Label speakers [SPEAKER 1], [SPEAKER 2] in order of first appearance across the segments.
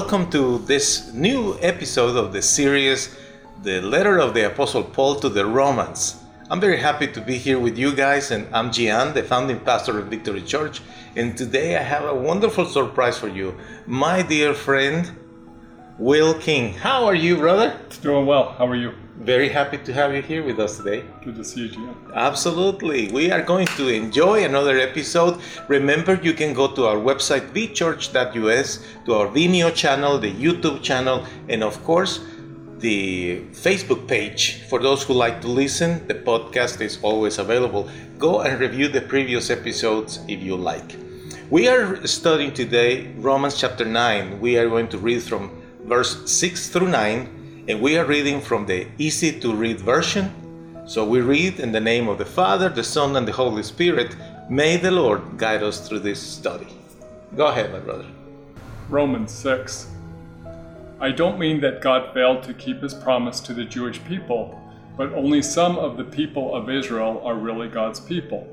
[SPEAKER 1] Welcome to this new episode of the series, The Letter of the Apostle Paul to the Romans. I'm very happy to be here with you guys, and I'm Gian, the founding pastor of Victory Church. And today I have a wonderful surprise for you. My dear friend, Will King. How are you, brother?
[SPEAKER 2] Doing well. How are you?
[SPEAKER 1] Very happy to have you here with us today.
[SPEAKER 2] Good to see you, Gian.
[SPEAKER 1] Absolutely. We are going to enjoy another episode. Remember, you can go to our website, vchurch.us, to our Vimeo channel, the YouTube channel, and of course, the Facebook page. For those who like to listen, the podcast is always available. Go and review the previous episodes if you like. We are studying today Romans chapter 9. We are going to read from verse 6 through 9 and we are reading from the easy to read version. So we read in the name of the Father, the Son, and the Holy Spirit. May the Lord guide us through this study. Go ahead, my brother.
[SPEAKER 2] Romans 6. I don't mean that God failed to keep his promise to the Jewish people, but only some of the people of Israel are really God's people.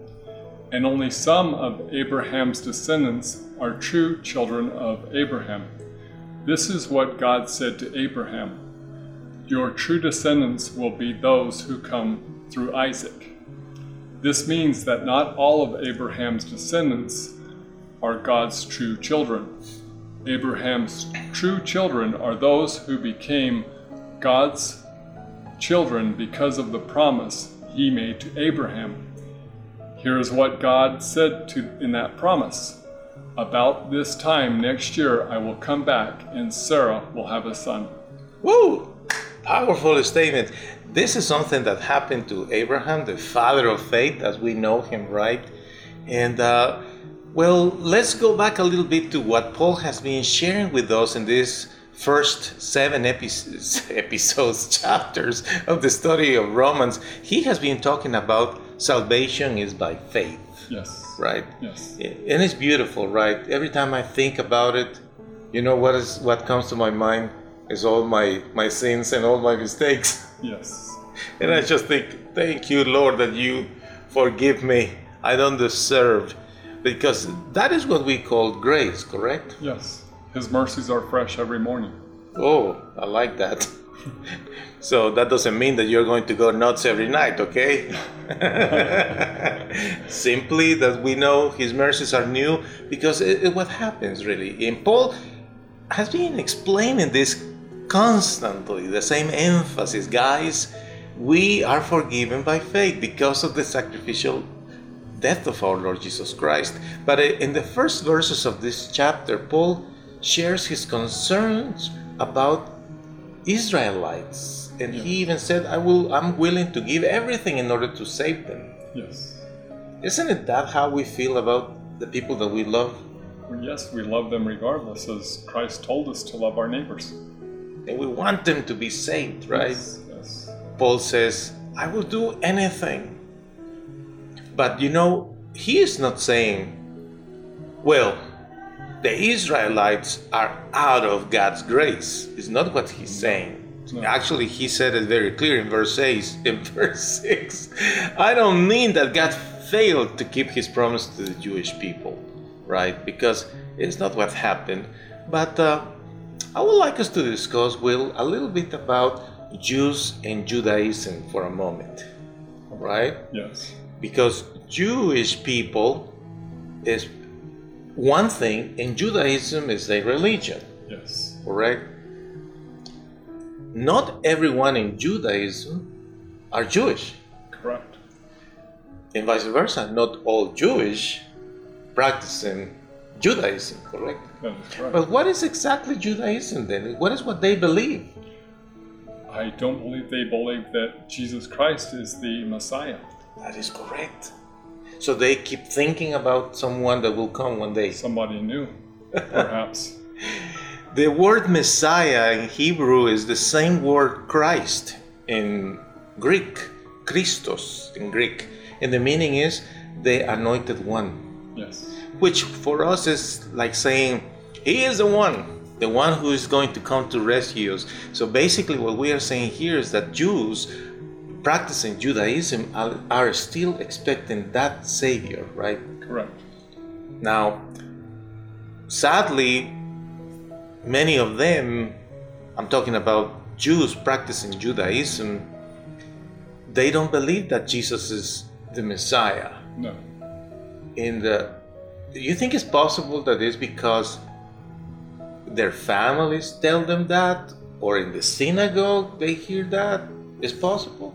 [SPEAKER 2] And only some of Abraham's descendants are true children of Abraham. This is what God said to Abraham Your true descendants will be those who come through Isaac. This means that not all of Abraham's descendants are God's true children. Abraham's true children are those who became God's children because of the promise he made to Abraham. Here is what God said to in that promise. About this time next year I will come back and Sarah will have a son.
[SPEAKER 1] Woo! Powerful statement. This is something that happened to Abraham, the father of faith, as we know him, right? And uh, well, let's go back a little bit to what Paul has been sharing with us in these first seven episodes, episodes, chapters of the study of Romans. He has been talking about salvation is by faith.
[SPEAKER 2] Yes.
[SPEAKER 1] Right.
[SPEAKER 2] Yes.
[SPEAKER 1] And it's beautiful, right? Every time I think about it, you know what is what comes to my mind is all my my sins and all my mistakes.
[SPEAKER 2] Yes.
[SPEAKER 1] And I just think, thank you, Lord, that you forgive me. I don't deserve. Because that is what we call grace, correct?
[SPEAKER 2] Yes. His mercies are fresh every morning.
[SPEAKER 1] Oh, I like that. so that doesn't mean that you're going to go nuts every night, okay? Simply that we know His mercies are new because it, it, what happens really. And Paul has been explaining this constantly, the same emphasis, guys. We are forgiven by faith because of the sacrificial death of our Lord Jesus Christ. But eh, in the first verses of this chapter, Paul shares his concerns about Israelites. And yeah. he even said, I will I'm willing to give everything in order to save them.
[SPEAKER 2] Yes.
[SPEAKER 1] Isn't it that how we feel about the people that we love?
[SPEAKER 2] Yes, we love them regardless, as Christ told us to love our neighbors.
[SPEAKER 1] And we want them to be saved, right?
[SPEAKER 2] Yes. yes.
[SPEAKER 1] Paul says, I will do anything. But you know, he is not saying, well, the Israelites are out of God's grace. It's not what he's saying. No. Actually, he said it very clear in verse 8, in verse 6. I don't mean that God failed to keep his promise to the Jewish people, right? Because it's not what happened. But uh, I would like us to discuss, Will, a little bit about Jews and Judaism for a moment, right?
[SPEAKER 2] Yes.
[SPEAKER 1] Because Jewish people is one thing, and Judaism is a religion.
[SPEAKER 2] Yes.
[SPEAKER 1] Correct? Not everyone in Judaism are Jewish.
[SPEAKER 2] Correct.
[SPEAKER 1] And vice versa. Not all Jewish practicing Judaism, correct?
[SPEAKER 2] Correct.
[SPEAKER 1] But what is exactly Judaism then? What is what they believe?
[SPEAKER 2] I don't believe they believe that Jesus Christ is the Messiah.
[SPEAKER 1] That is correct. So they keep thinking about someone that will come one day.
[SPEAKER 2] Somebody new, perhaps.
[SPEAKER 1] the word Messiah in Hebrew is the same word Christ in Greek, Christos in Greek. And the meaning is the anointed one.
[SPEAKER 2] Yes.
[SPEAKER 1] Which for us is like saying, He is the one, the one who is going to come to rescue us. So basically, what we are saying here is that Jews practicing Judaism are, still expecting that Savior, right?
[SPEAKER 2] Correct.
[SPEAKER 1] Now, sadly, many of them, I'm talking about Jews practicing Judaism, they don't believe that Jesus is the Messiah.
[SPEAKER 2] No.
[SPEAKER 1] In the, do you think it's possible that it's because their families tell them that, or in the synagogue they hear that? It's possible.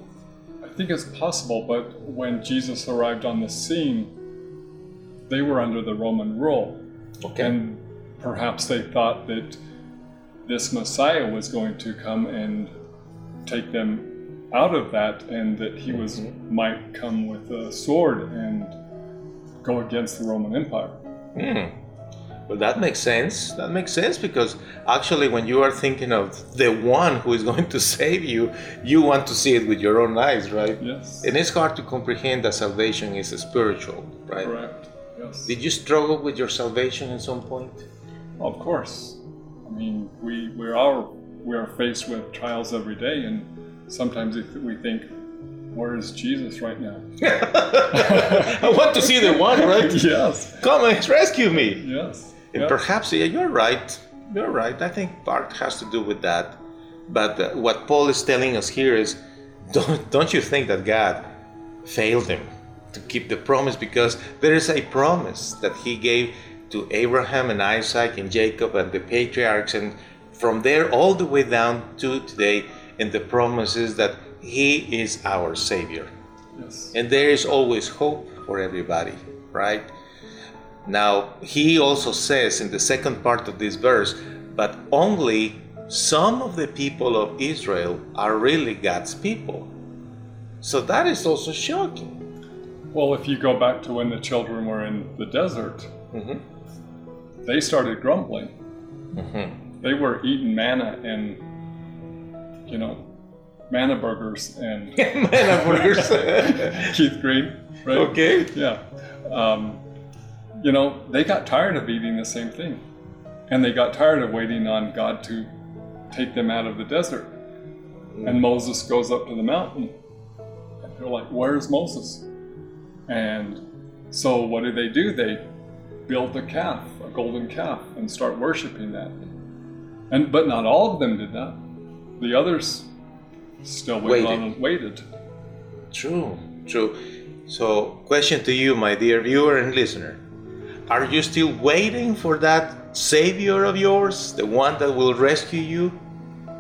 [SPEAKER 2] I think it's possible, but when Jesus arrived on the scene, they were under the Roman rule.
[SPEAKER 1] Okay.
[SPEAKER 2] And perhaps they thought that this Messiah was going to come and take them out of that and that he was
[SPEAKER 1] Mm-hmm.
[SPEAKER 2] might come with a sword and go against the Roman Empire.
[SPEAKER 1] Hmm. Well, that makes sense. That makes sense because actually, when you are thinking of the one who is going to save you, you want to see it with your own eyes, right?
[SPEAKER 2] Yes.
[SPEAKER 1] And it's hard to comprehend that salvation is spiritual, right?
[SPEAKER 2] Correct. Yes.
[SPEAKER 1] Did you struggle with your salvation at some point?
[SPEAKER 2] Of course. I mean, we we are we are faced with trials every day, and sometimes we think, "Where is Jesus right now?"
[SPEAKER 1] I want to see the one, right?
[SPEAKER 2] yes.
[SPEAKER 1] Come and rescue me.
[SPEAKER 2] Yes.
[SPEAKER 1] And
[SPEAKER 2] Yeah.
[SPEAKER 1] perhaps yeah, you're right. You're right. I think part has to do with that. But uh, what Paul is telling us here is, don't don't you think that God failed him to keep the promise because there is a promise that He gave to Abraham and Isaac and Jacob and the patriarchs, and from there all the way down to today. And the promise is that He is our Savior.
[SPEAKER 2] Yes.
[SPEAKER 1] And there is always hope for everybody, right? Now, he also says in the second part of this verse, but only some of the people of Israel are really God's people. So that is also shocking.
[SPEAKER 2] Well, if you go back to when the children were in the desert,
[SPEAKER 1] Mhm.
[SPEAKER 2] they started grumbling.
[SPEAKER 1] Mhm.
[SPEAKER 2] They were eating manna and, you know, manna burgers and
[SPEAKER 1] Manna burgers.
[SPEAKER 2] Keith Green, right?
[SPEAKER 1] okay.
[SPEAKER 2] Yeah. Um, you know, they got tired of eating the same thing. And they got tired of waiting on God to take them out of the desert. And Moses goes up to the mountain. And they're like, Where's Moses? And so what do they do? They build a calf, a golden calf, and start worshiping that. And but not all of them did that. The others still waited, on
[SPEAKER 1] Waited.
[SPEAKER 2] and waited.
[SPEAKER 1] True, true. So, question to you, my dear viewer and listener. Are you still waiting for that Savior of yours, the one that will rescue you?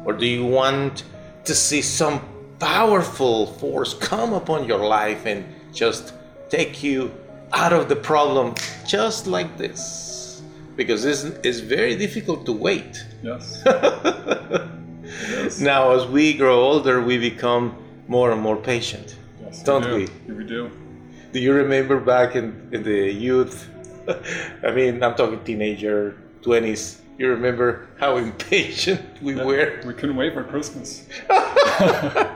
[SPEAKER 1] Or do you want to see some powerful force come upon your life and just take you out of the problem just like this? Because this is very difficult to wait.
[SPEAKER 2] Yes.
[SPEAKER 1] Now, as we grow older, we become more and more patient.
[SPEAKER 2] Yes,
[SPEAKER 1] Don't
[SPEAKER 2] do.
[SPEAKER 1] we?
[SPEAKER 2] We do.
[SPEAKER 1] Do you remember back in, in the youth? I mean, I'm talking teenager, 20s. You remember how impatient we were?
[SPEAKER 2] We couldn't wait for Christmas.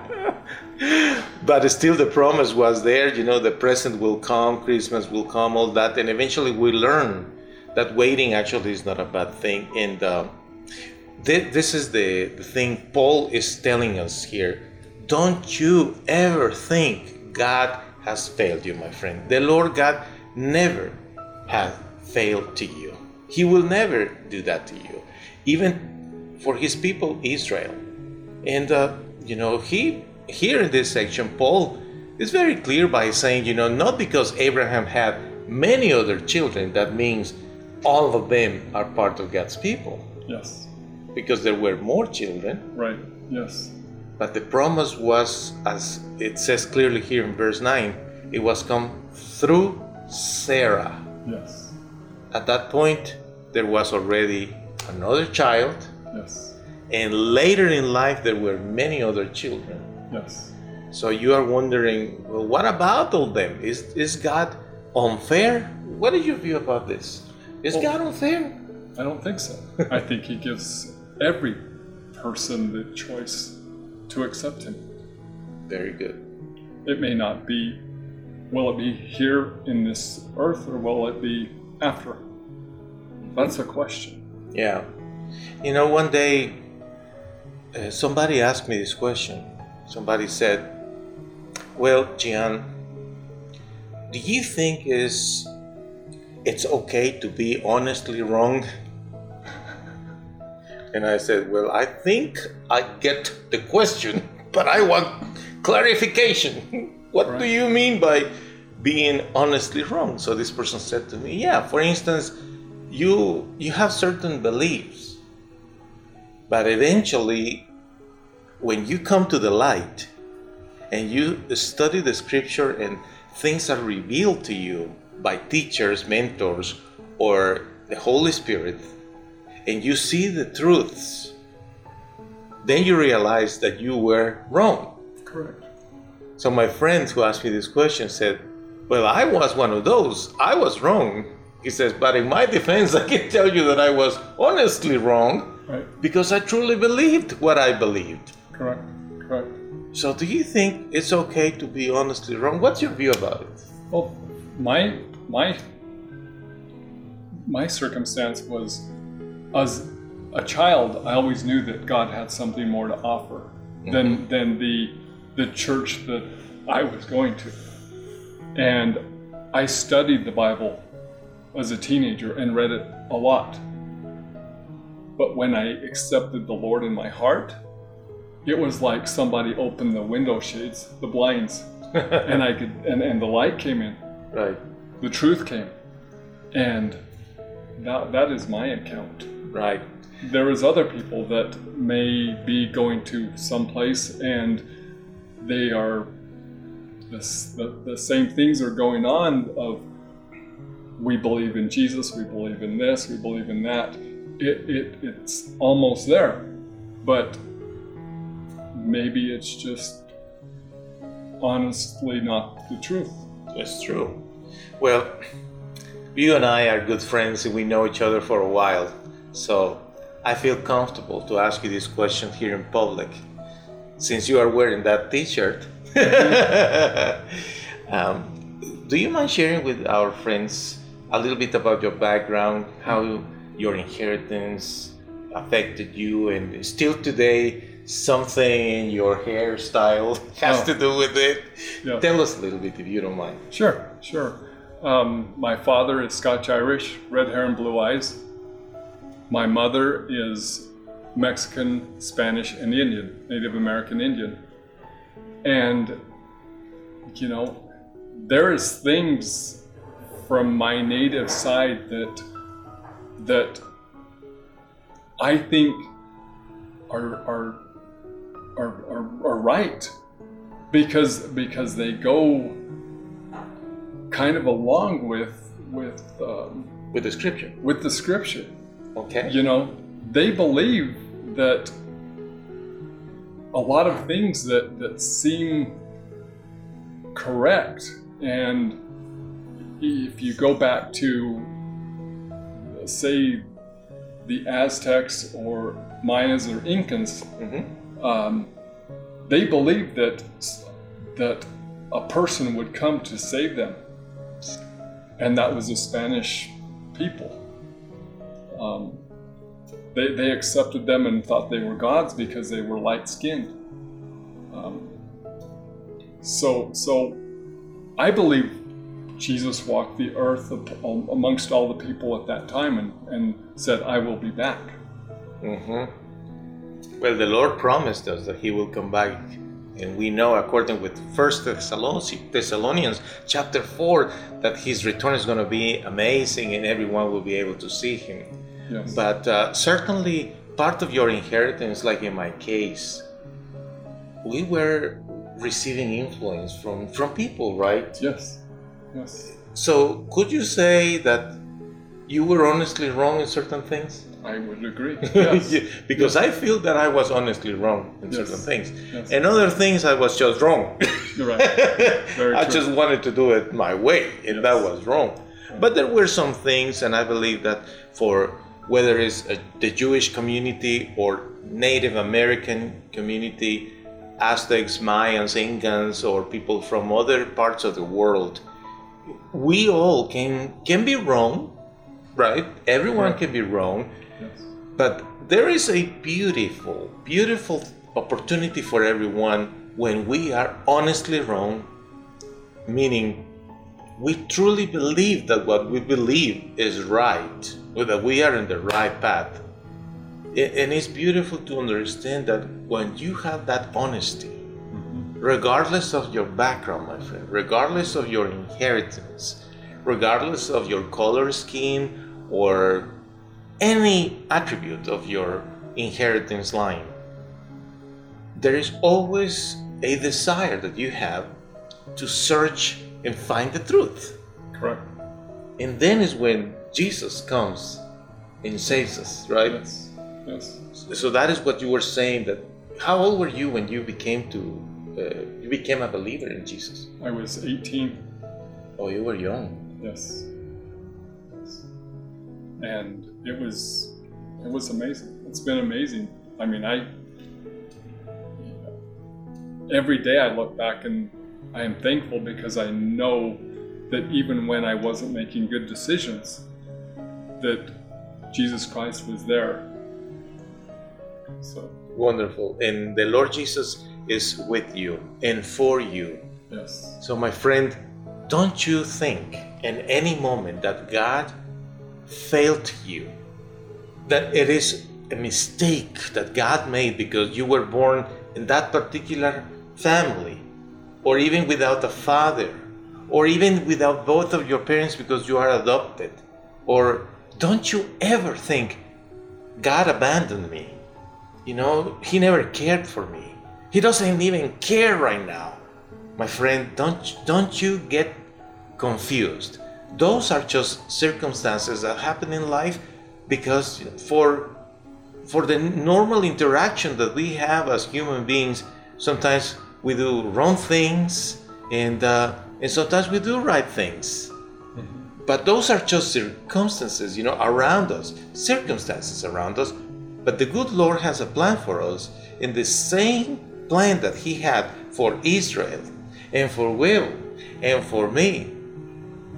[SPEAKER 1] But still, the promise was there. You know, the present will come, Christmas will come, all that. And eventually, we learn that waiting actually is not a bad thing. And uh, thi- this is the, the thing Paul is telling us here. Don't you ever think God has failed you, my friend. The Lord God never has failed to you. He will never do that to you, even for his people Israel. And uh, you know, he here in this section, Paul is very clear by saying, you know, not because Abraham had many other children, that means all of them are part of God's people,
[SPEAKER 2] Yes.
[SPEAKER 1] Because there were more children.
[SPEAKER 2] Right. Yes.
[SPEAKER 1] But the promise was, as it says clearly here in verse 9, it was come through Sarah.
[SPEAKER 2] Yes.
[SPEAKER 1] At that point, there was already another child,
[SPEAKER 2] Yes.
[SPEAKER 1] and later in life, there were many other children.
[SPEAKER 2] Yes.
[SPEAKER 1] So you are wondering, well, what about all them? Is, is God unfair? What is your view about this? Is
[SPEAKER 2] Well-
[SPEAKER 1] God unfair?
[SPEAKER 2] I don't think so. I think he gives every person the choice to accept him.
[SPEAKER 1] Very good.
[SPEAKER 2] It may not be, will it be here in this earth or will it be after? That's a question.
[SPEAKER 1] Yeah. You know, one day uh, somebody asked me this question. Somebody said, Well, Gian, do you think is it's okay to be honestly wrong? And I said, Well, I think I get the question, but I want clarification. what do you mean by being honestly wrong? So this person said to me, Yeah, for instance, you you have certain beliefs, but eventually when you come to the light and you study the scripture and things are revealed to you by teachers, mentors, or the Holy Spirit, and you see the truths, then you realize that you were wrong.
[SPEAKER 2] Correct.
[SPEAKER 1] So my friend who asked me this question said, Well, I was one of those. I was wrong. He says, But in my defense, I can tell you that I was honestly wrong
[SPEAKER 2] Right.
[SPEAKER 1] because I truly believed what I believed.
[SPEAKER 2] Correct. Correct.
[SPEAKER 1] So, do you think it's okay to be honestly wrong? What's your view about it?
[SPEAKER 2] Well, my my my circumstance was as a child, I always knew that God had something more to offer than mm-hmm. than the the church that I was going to. And I studied the Bible as a teenager and read it a lot. But when I accepted the Lord in my heart, it was like somebody opened the window shades, the blinds, and I could and, and the light came in.
[SPEAKER 1] Right,
[SPEAKER 2] the truth came. And that, that is my account
[SPEAKER 1] right,
[SPEAKER 2] there is other people that may be going to some place and they are the, the, the same things are going on of we believe in jesus we believe in this we believe in that. It, it it's almost there but maybe it's just honestly not the truth.
[SPEAKER 1] That's true. Well, you and I are good friends and we know each other for a while, so I feel comfortable to ask you this question here in public. Since you are wearing that t shirt, um, do you mind sharing with our friends a little bit about your background, how your inheritance affected you, and still today something in your hairstyle has
[SPEAKER 2] Oh.
[SPEAKER 1] to do with it?
[SPEAKER 2] Yeah.
[SPEAKER 1] Tell us a little bit if you don't mind.
[SPEAKER 2] Sure, sure. Um, my father is Scotch Irish, red hair and blue eyes. My mother is Mexican, Spanish, and Indian, Native American Indian. And, you know, there is things from my native side that that I think are are are, are, are right because because they go kind of along with with um,
[SPEAKER 1] With the scripture,
[SPEAKER 2] with the scripture.
[SPEAKER 1] Okay?
[SPEAKER 2] You know, they believe that a lot of things that that seem correct, and if you go back to say the Aztecs or Mayas or Incans,
[SPEAKER 1] Mhm.
[SPEAKER 2] um, they believed that that a person would come to save them, and that was the Spanish people. Um, they, they accepted them and thought they were gods because they were light skinned. Um, so so, I believe Jesus walked the earth amongst all the people at that time and, and said, "I will be back."
[SPEAKER 1] hmm Well, the Lord promised us that He will come back, and we know, according with First Thessalonians, chapter four, that His return is going to be amazing, and everyone will be able to see Him.
[SPEAKER 2] Yes.
[SPEAKER 1] But uh, certainly, part of your inheritance, like in my case, we were receiving influence from from people, right?
[SPEAKER 2] yes. Yes.
[SPEAKER 1] So, could you say that you were honestly wrong in certain things?
[SPEAKER 2] I would agree. Yes.
[SPEAKER 1] Yeah, because I feel that I was honestly wrong in
[SPEAKER 2] Yes.
[SPEAKER 1] certain things.
[SPEAKER 2] Yes.
[SPEAKER 1] And other things I was just wrong.
[SPEAKER 2] You're right. Very
[SPEAKER 1] I
[SPEAKER 2] true.
[SPEAKER 1] just wanted to do it my way, and
[SPEAKER 2] Yes.
[SPEAKER 1] that was wrong. But there were some things, and I believe that for whether it's a, the Jewish community or Native American community, Aztecs, Mayans, Incans, or people from other parts of the world, we all can can be wrong, right? Everyone
[SPEAKER 2] Correct.
[SPEAKER 1] can be wrong,
[SPEAKER 2] Yes.
[SPEAKER 1] but there is a beautiful, beautiful opportunity for everyone when we are honestly wrong, meaning we truly believe that what we believe is right, that we are in the right path. And it's beautiful to understand that when you have that honesty,
[SPEAKER 2] Mhm.
[SPEAKER 1] regardless of your background, my friend, regardless of your inheritance, regardless of your color scheme or any attribute of your inheritance line, there is always a desire that you have to search and find the truth.
[SPEAKER 2] Correct.
[SPEAKER 1] And then is when Jesus comes and saves us, right?
[SPEAKER 2] Yes. Yes.
[SPEAKER 1] So that is what you were saying. That how old were you when you became to uh, you became a believer in Jesus?
[SPEAKER 2] I was 18.
[SPEAKER 1] Oh, you were young.
[SPEAKER 2] Yes. Yes. And it was it was amazing. It's been amazing. I mean, I every day I look back and I am thankful because I know that even when I wasn't making good decisions, that Jesus Christ was there. So,
[SPEAKER 1] Wonderful. And the Lord Jesus is with you and for you.
[SPEAKER 2] yes.
[SPEAKER 1] So, my friend, don't you think in any moment that God failed you, that it is a mistake that God made because you were born in that particular family, or even without a father, or even without both of your parents because you are adopted? Or don't you ever think, God abandoned me? You know, He never cared for me. He doesn't even care right now. My friend, don't, don't you get confused. Those are just circumstances that happen in life because for for the normal interaction that we have as human beings, sometimes we do wrong things and uh, and sometimes we do right things. But those are just circumstances, you know, around us, circumstances around us. But the good Lord has a plan for us in the same plan that He had for Israel and for Will and for me.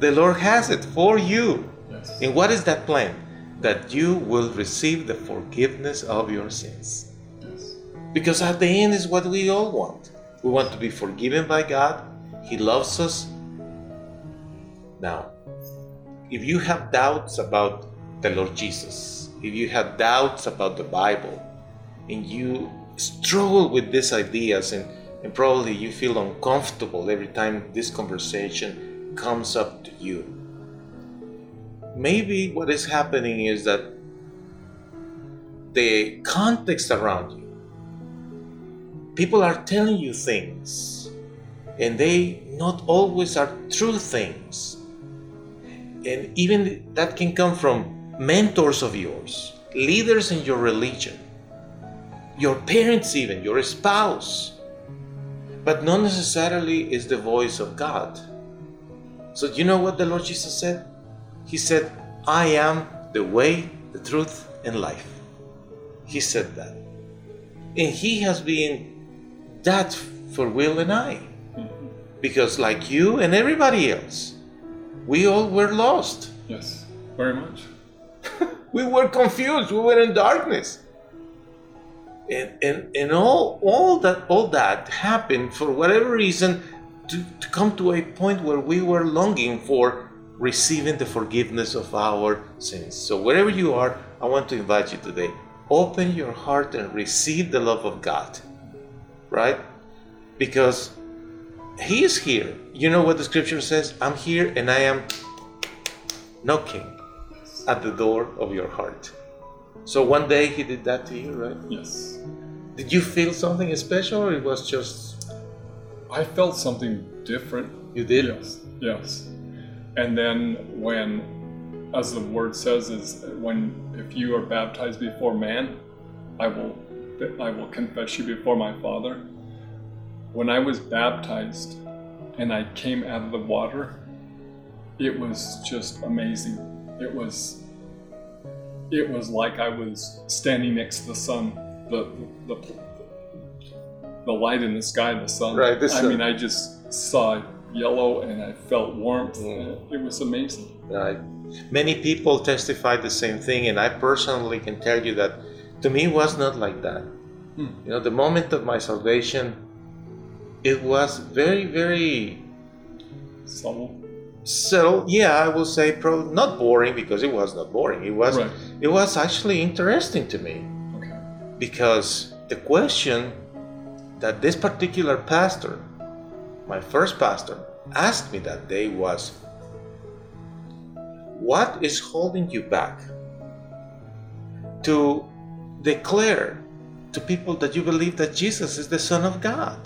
[SPEAKER 1] The Lord has it for you.
[SPEAKER 2] Yes.
[SPEAKER 1] And what is that plan? That you will receive the forgiveness of your sins.
[SPEAKER 2] Yes.
[SPEAKER 1] Because at the end is what we all want. We want to be forgiven by God. He loves us. Now, if you have doubts about the Lord Jesus, if you have doubts about the Bible, and you struggle with these ideas, and, and probably you feel uncomfortable every time this conversation comes up to you, maybe what is happening is that the context around you, people are telling you things, and they not always are true things. And even that can come from mentors of yours, leaders in your religion, your parents, even your spouse, but not necessarily is the voice of God. So, do you know what the Lord Jesus said? He said, I am the way, the truth, and life. He said that. And He has been that for Will and I. Mm-hmm. Because, like you and everybody else, we all were lost.
[SPEAKER 2] Yes. Very much.
[SPEAKER 1] We were confused. We were in darkness. And, and, and all, all that all that happened for whatever reason to, to come to a point where we were longing for receiving the forgiveness of our sins. So wherever you are, I want to invite you today. Open your heart and receive the love of God. Right? Because He is here. You know what the scripture says? I'm here and I am knocking at the door of your heart. So one day he did that to you, right?
[SPEAKER 2] Yes.
[SPEAKER 1] Did you feel something special or it was just
[SPEAKER 2] I felt something different.
[SPEAKER 1] you did?
[SPEAKER 2] Yes. Yes. And then when, as the word says, is when if you are baptized before man, I will I will confess you before my Father. When I was baptized and I came out of the water, it was just amazing. It was it was like I was standing next to the sun, the the the light in the sky, the sun.
[SPEAKER 1] Right, the
[SPEAKER 2] I
[SPEAKER 1] sun.
[SPEAKER 2] mean, I just saw yellow and I felt warmth.
[SPEAKER 1] Mm.
[SPEAKER 2] It was amazing.
[SPEAKER 1] Right. Many people testify the same thing, and I personally can tell you that to me it was not like that.
[SPEAKER 2] Hmm.
[SPEAKER 1] You know, the moment of my salvation, it was very, very
[SPEAKER 2] Subtle.
[SPEAKER 1] subtle. Yeah, I will say, probably not boring because it was not boring. It was,
[SPEAKER 2] Right.
[SPEAKER 1] it was actually interesting to me. because the question that this particular pastor, my first pastor, asked me that day was What is holding you back to declare to people that you believe that Jesus is the Son of God?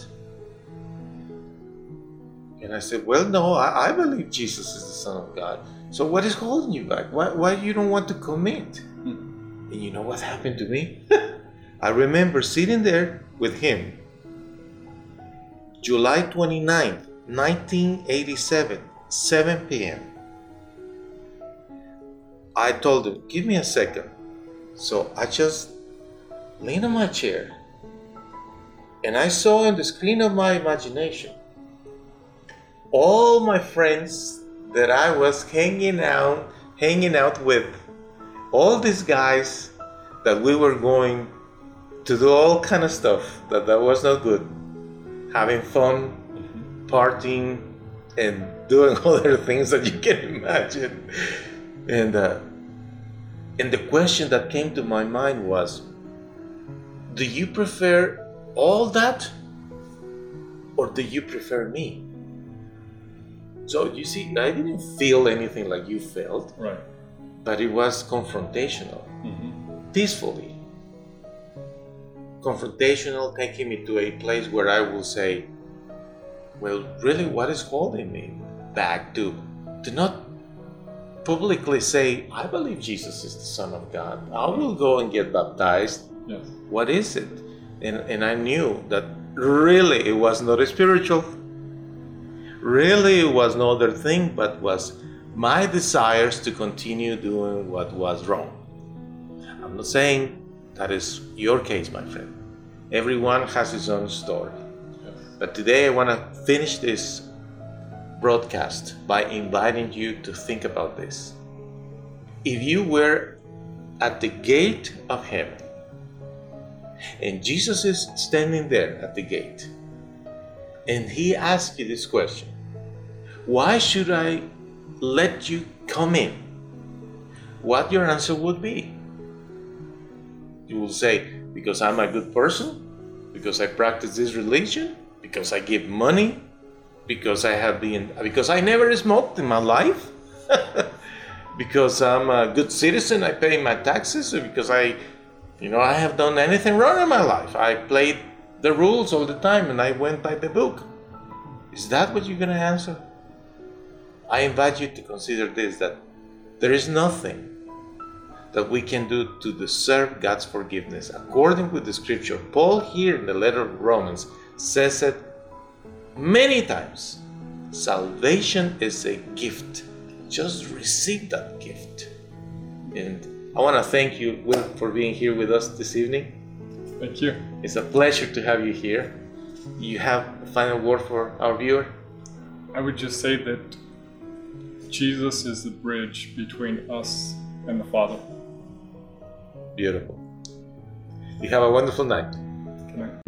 [SPEAKER 1] And I said, Well, no, I, I believe Jesus is the Son of God. So what is holding you back? Why, why you don't want to commit? Hmm. And you know what happened to me? I remember sitting there with him July 29th, 1987, 7 p.m. I told him, Give me a second. So I just leaned on my chair and I saw in the screen of my imagination all my friends that I was hanging out hanging out with all these guys that we were going to do all kind of stuff that that was not good. Having fun partying and doing other things that you can imagine. And uh, and the question that came to my mind was do you prefer all that or do you prefer me so you see i didn't feel anything like you felt
[SPEAKER 2] Right.
[SPEAKER 1] but it was confrontational
[SPEAKER 2] Mm-hmm.
[SPEAKER 1] peacefully. Confrontational, taking me to a place where I will say, well, really, what is holding me back to, to not publicly say, I believe Jesus is the Son of God. I will go and get baptized.
[SPEAKER 2] Yes.
[SPEAKER 1] What is it? And, and I knew that really it was not a spiritual. Really, was no other thing, but was my desires to continue doing what was wrong. I'm not saying that is your case, my friend. Everyone has his own story. But today I want to finish this broadcast by inviting you to think about this. If you were at the gate of heaven and Jesus is standing there at the gate and he asks you this question Why should I let you come in? What your answer would be? You will say, Because I'm a good person? Because I practice this religion? Because I give money? Because I have been, because I never smoked in my life? because I'm a good citizen, I pay my taxes? Because I, you know, I have done anything wrong in my life? I played the rules all the time and I went by the book. Is that what you're going to answer? I invite you to consider this that there is nothing that we can do to deserve God's forgiveness. According with the scripture, Paul here in the letter of Romans says it many times. Salvation is a gift. Just receive that gift. And I want to thank you, Will, for being here with us this evening.
[SPEAKER 2] Thank you.
[SPEAKER 1] It's a pleasure to have you here. You have a final word for our viewer?
[SPEAKER 2] I would just say that Jesus is the bridge between us and the Father.
[SPEAKER 1] Beautiful. You have a wonderful night.
[SPEAKER 2] Good night.